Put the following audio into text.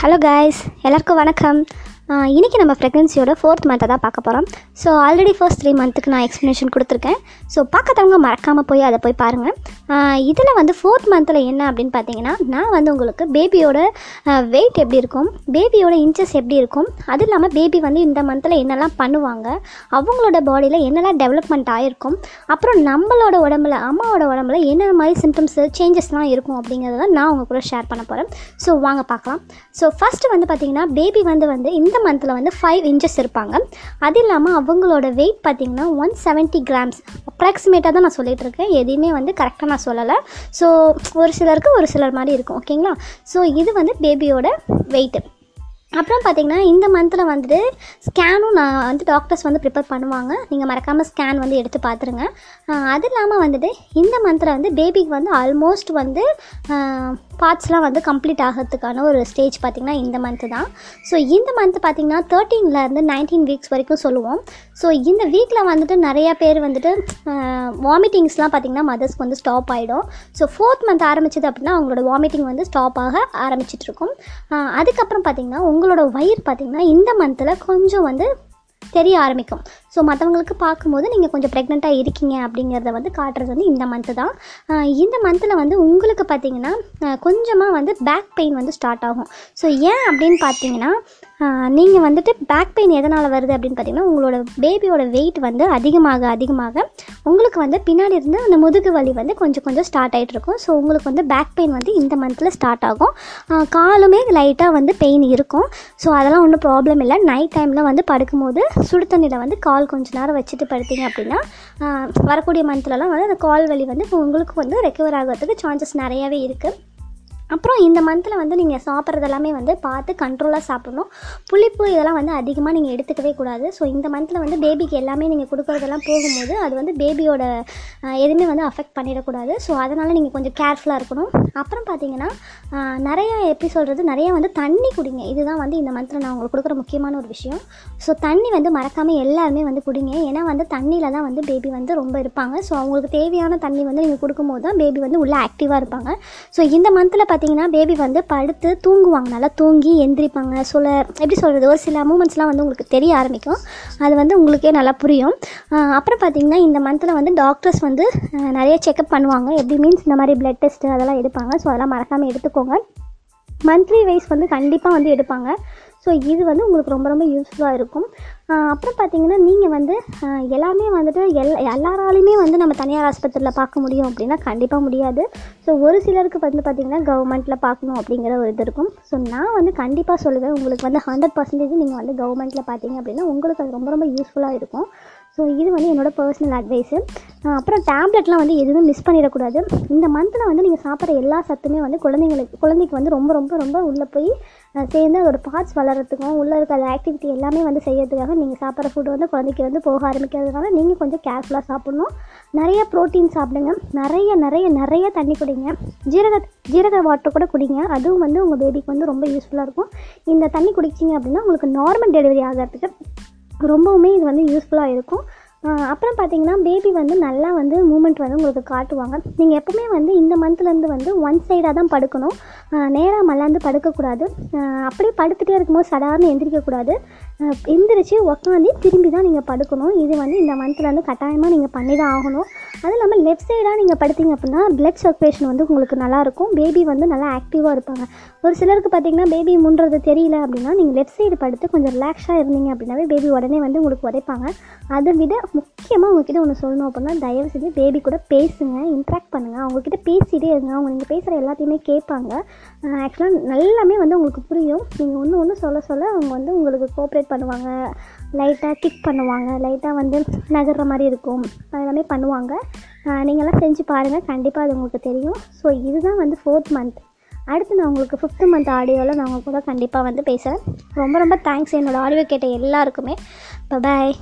Hello guys எல்லாருக்கும் வணக்கம். இன்றைக்கி இன்னைக்கு நம்ம ப்ரெக்னென்சியோட ஃபோர்த் மந்த்தை தான் பார்க்க போகிறோம் ஸோ ஆல்ரெடி ஃபர்ஸ்ட் த்ரீ மந்த்துக்கு நான் எக்ஸ்ப்ளனேஷன் கொடுத்துருக்கேன். ஸோ பார்க்காதவங்க மறக்காமல் போய் அதை போய் பாருங்கள் இதில் வந்து ஃபோர்த் மந்தில் என்ன அப்படின்னு பார்த்தீங்கன்னா நான் வந்து உங்களுக்கு பேபியோட வெயிட் எப்படி இருக்கும் பேபியோட இன்ச்சஸ் எப்படி இருக்கும் அது இல்லாமல் பேபி வந்து இந்த மந்தில் என்னெல்லாம் பண்ணுவாங்க அவங்களோட பாடியில் என்னெல்லாம் டெவலப்மெண்ட் ஆகிருக்கும் அப்புறம் நம்மளோட உடம்புல அம்மாவோட உடம்புல என்னென்ன மாதிரி சிம்டம்ஸ் சேஞ்சஸ்லாம் இருக்கும் அப்படிங்கிறத நான் உங்கள் கூட ஷேர் பண்ண போகிறேன் ஸோ வாங்க பார்க்கலாம். ஸோ ஃபஸ்ட்டு வந்து பார்த்தீங்கன்னா பேபி வந்து வந்து இந்த மந்தில் வந்து ஃபைவ் இன்ச்சஸ் இருப்பாங்க. அது இல்லாமல் அவங்களோட வெயிட் பார்த்தீங்கன்னா ஒன் செவன்ட்டி கிராம்ஸ் அப்ராக்சிமேட்டாக தான் நான் சொல்லிகிட்டு இருக்கேன். எதையுமே வந்து கரெக்டாக நான் சொல்லலை. ஸோ ஒரு சிலருக்கு ஒரு சிலர் மாதிரி இருக்கும். ஓகேங்களா ஸோ இது வந்து பேபியோட வெயிட்டு அப்புறம் பார்த்தீங்கன்னா இந்த மந்தில் வந்துட்டு ஸ்கேனும் நான் வந்து டாக்டர்ஸ் வந்து ப்ரிப்பேர் பண்ணுவாங்க. நீங்கள் மறக்காமல் ஸ்கேன் வந்து எடுத்து பார்த்துருங்க அது இல்லாமல் வந்துட்டு இந்த மந்தில் வந்து பேபிக்கு வந்து ஆல்மோஸ்ட் வந்து பார்ட்ஸ்லாம் வந்து கம்ப்ளீட் ஆகிறதுக்கான ஒரு ஸ்டேஜ் பார்த்திங்கன்னா இந்த மந்த்து தான். ஸோ இந்த மந்த் பார்த்திங்கன்னா தேர்ட்டீன்லேருந்து நைன்டீன் வீக்ஸ் வரைக்கும் சொல்லுவோம். ஸோ இந்த வீக்கில் வந்துட்டு நிறையா பேர் வந்துட்டு வாமிட்டிங்ஸ்லாம் பார்த்திங்கன்னா மதர்ஸ்க்கு வந்து ஸ்டாப் ஆகிடும் ஸோ ஃபோர்த் மந்த் ஆரம்பிச்சது அப்படின்னா அவங்களோட வாமிட்டிங் வந்து ஸ்டாப் ஆக ஆரம்பிச்சிட்ருக்கும் அதுக்கப்புறம் பார்த்திங்கன்னா உங்களோட வயிறு பார்த்திங்கன்னா இந்த மந்தில் கொஞ்சம் வந்து தெரிய ஆரம்பிக்கும். ஸோ மற்றவங்களுக்கு பார்க்கும்போது நீங்கள் கொஞ்சம் ப்ரெக்னெண்ட்டாக இருக்கீங்க அப்படிங்கிறத வந்து காட்டுறது வந்து இந்த மந்த்து தான். இந்த மந்தில் வந்து உங்களுக்கு பார்த்தீங்கன்னா கொஞ்சமாக வந்து பேக் பெயின் வந்து ஸ்டார்ட் ஆகும். ஸோ ஏன் அப்படின்னு பார்த்தீங்கன்னா நீங்கள் வந்துட்டு பேக் பெயின் எதனால் வருது அப்படின்னு பார்த்தீங்கன்னா உங்களோட பேபியோட வெயிட் வந்து அதிகமாக அதிகமாக உங்களுக்கு வந்து பின்னாடி இருந்து அந்த முதுகு வலி வந்து கொஞ்சம் கொஞ்சம் ஸ்டார்ட் ஆகிட்டு இருக்கும். ஸோ உங்களுக்கு வந்து பேக் பெயின் வந்து இந்த மந்தில் ஸ்டார்ட் ஆகும். காலுமே லைட்டாக வந்து பெயின் இருக்கும். ஸோ அதெல்லாம் ஒன்றும் ப்ராப்ளம் இல்லை. நைட் டைமில் வந்து படுக்கும்போது சுடு தண்ணியில் வந்து கால் கொஞ்சம் நேரம் வச்சுட்டு படுத்தீங்க அப்படின்னா வரக்கூடிய மந்த்லலாம் வந்து அந்த கால் வலி வந்து உங்களுக்கு வந்து ரெக்கவர் ஆகிறதுக்கு சான்சஸ் நிறையாவே இருக்குது அப்புறம் இந்த மந்தில் வந்து நீங்கள் சாப்பிட்றது எல்லாமே வந்து பார்த்து கண்ட்ரோலாக சாப்பிடணும். புளிப்பு இதெல்லாம் வந்து அதிகமாக நீங்கள் எடுத்துக்கவே கூடாது. ஸோ இந்த மந்தில் வந்து பேபிக்கு எல்லாமே நீங்கள் கொடுக்குறதெல்லாம் போகும்போது அது வந்து பேபியோட எதுவுமே வந்து அஃபெக்ட் பண்ணிடக்கூடாது. ஸோ அதனால் நீங்கள் கொஞ்சம் கேர்ஃபுல்லாக இருக்கணும். அப்புறம் பார்த்தீங்கன்னா நிறையா எப்படி சொல்கிறது நிறையா வந்து தண்ணி குடிங்க. இதுதான் வந்து இந்த மந்தில் நான் உங்களுக்கு கொடுக்குற முக்கியமான ஒரு விஷயம். ஸோ தண்ணி வந்து மறக்காமல் எல்லாருமே வந்து குடிங்க. ஏன்னா வந்து தண்ணியில் தான் வந்து பேபி வந்து ரொம்ப இருப்பாங்க. ஸோ அவங்களுக்கு தேவையான தண்ணி வந்து நீங்கள் கொடுக்கும்போது தான் பேபி வந்து உள்ளே ஆக்டிவாக இருப்பாங்க. ஸோ இந்த மந்தில் பார்த்தீங்கன்னா பேபி வந்து படுத்து தூங்குவாங்க. நல்லா தூங்கி எந்திரிப்பாங்க. சொல்ல எப்படி சொல்கிறது ஒரு சில மூமெண்ட்ஸ்லாம் வந்து உங்களுக்கு தெரிய ஆரம்பிக்கும். அது வந்து உங்களுக்கே நல்லா புரியும். அப்புறம் பார்த்தீங்கன்னா இந்த மந்தில் வந்து டாக்டர்ஸ் வந்து நிறைய செக்கப் பண்ணுவாங்க. எப்படி மீன்ஸ் இந்த மாதிரி பிளட் டெஸ்ட்டு அதெல்லாம் எடுப்பாங்க. ஸோ அதெல்லாம் மறக்காமல் எடுத்துக்கோங்க. மந்த்லி வைஸ் வந்து கண்டிப்பாக வந்து எடுப்பாங்க. ஸோ இது வந்து உங்களுக்கு ரொம்ப ரொம்ப யூஸ்ஃபுல்லாக இருக்கும். அப்புறம் பார்த்தீங்கன்னா நீங்கள் வந்து எல்லாமே வந்துட்டு எல் எல்லாராலையுமே வந்து நம்ம தனியார் ஆஸ்பத்திரியில் பார்க்க முடியும் அப்படின்னா கண்டிப்பாக முடியாது. ஸோ ஒரு சிலருக்கு வந்து பார்த்திங்கன்னா கவர்மெண்ட்டில் பார்க்கணும் அப்படிங்கிற ஒரு இது இருக்கும். ஸோ நான் வந்து கண்டிப்பாக சொல்லுவேன். உங்களுக்கு வந்து ஹண்ட்ரட் பர்சன்டேஜ் நீங்கள் வந்து கவர்மெண்ட்டில் பார்த்தீங்க அப்படின்னா உங்களுக்கு அது ரொம்ப ரொம்ப யூஸ்ஃபுல்லாக இருக்கும். ஸோ இது வந்து என்னோடய பர்சனல் அட்வைஸு அப்புறம் டேப்லெட்லாம் வந்து எதுவும் மிஸ் பண்ணிடக்கூடாது. இந்த மந்தில் வந்து நீங்கள் சாப்பிட்ற எல்லா சத்துமே வந்து குழந்தைங்களுக்கு குழந்தைக்கு வந்து ரொம்ப ரொம்ப ரொம்ப உள்ளே போய் சேர்ந்து அதோடய பார்ட்ஸ் வளர்கிறதுக்கும் உள்ளே இருக்கிற ஆக்டிவிட்டி எல்லாமே வந்து செய்யறதுக்காக நீங்கள் சாப்பிட்ற ஃபுட் வந்து குழந்தைக்கு வந்து போக ஆரம்பிக்கிறதுனால நீங்கள் கொஞ்சம் கேர்ஃபுல்லாக சாப்பிட்ணும். நிறைய ப்ரோட்டீன் சாப்பிடுங்க. நிறைய நிறைய நிறைய தண்ணி குடிங்க. ஜீரக ஜீரக வாட்டர் கூட குடிங்க. அதுவும் வந்து உங்கள் பேபிக்கு வந்து ரொம்ப யூஸ்ஃபுல்லாக இருக்கும். இந்த தண்ணி குடிச்சிங்க அப்படின்னா உங்களுக்கு நார்மல் டெலிவரி ஆகிறதுக்கு ரொம்பவுமே இது வந்து யூஸ்ஃபுல்லாக இருக்கும். அப்புறம் பார்த்தீங்கன்னா பேபி வந்து நல்லா வந்து மூமெண்ட் வந்து உங்களுக்கு காட்டுவாங்க. நீங்கள் எப்போவுமே வந்து இந்த மந்த்லேருந்து வந்து ஒன் சைடாக தான் படுக்கணும். நேராக மல்லாந்து படுக்கக்கூடாது. அப்படியே படுத்துகிட்டே இருக்கும்போது சடார்னு எந்திரிக்கக்கூடாது. எந்திரிச்சு உக்காந்து திரும்பி தான் நீங்கள் படுக்கணும். இது வந்து இந்த மந்த்லேருந்து கட்டாயமாக நீங்கள் பண்ணி தான் ஆகணும். அதுவும் இல்லாமல் லெஃப்ட் சைடாக நீங்கள் படுத்தீங்க அப்படின்னா பிளட் சர்க்குலேஷன் வந்து உங்களுக்கு நல்லாயிருக்கும் பேபி வந்து நல்லா ஆக்டிவாக இருப்பாங்க. ஒரு சிலருக்கு பார்த்தீங்கன்னா பேபி முன்றது தெரியல அப்படின்னா நீங்கள் லெஃப்ட் சைடு படுத்து கொஞ்சம் ரிலாக்ஸாக இருந்தீங்க அப்படின்னாவே பேபி உடனே வந்து உங்களுக்கு உதைப்பாங்க. அதை விட முக்கியமாக உங்ககிட்ட ஒன்று சொல்லணும் அப்படின்னா தயவு செஞ்சு பேபி கூட பேசுங்க இன்ட்ராக்ட் பண்ணுங்கள் அவங்கக்கிட்ட பேசிகிட்டே இருங்க. அவங்க நீங்கள் பேசுகிற எல்லாத்தையுமே கேட்பாங்க. ஆக்சுவலாக நல்லாமே வந்து உங்களுக்கு புரியும். நீங்கள் ஒன்று ஒன்று சொல்ல சொல்ல அவங்க வந்து உங்களுக்கு கோஆப்ரேட் பண்ணுவாங்க. லைட்டாக கிக் பண்ணுவாங்க. லைட்டாக வந்து நகர்ற மாதிரி இருக்கும். அதெல்லாமே பண்ணுவாங்க. நீங்களாம் செஞ்சு பாருங்கள் கண்டிப்பாக அது உங்களுக்கு தெரியும். ஸோ இதுதான் வந்து ஃபோர்த் மந்த் அடுத்து நான் உங்களுக்கு ஃபிஃப்த்து மந்த் ஆடியோவில் நான் உங்கள் கூட கண்டிப்பாக வந்து பேசுகிறேன் ரொம்ப ரொம்ப தேங்க்ஸ் என்னோடய ஆடியோ கேட்ட எல்லாருக்குமே. பாய்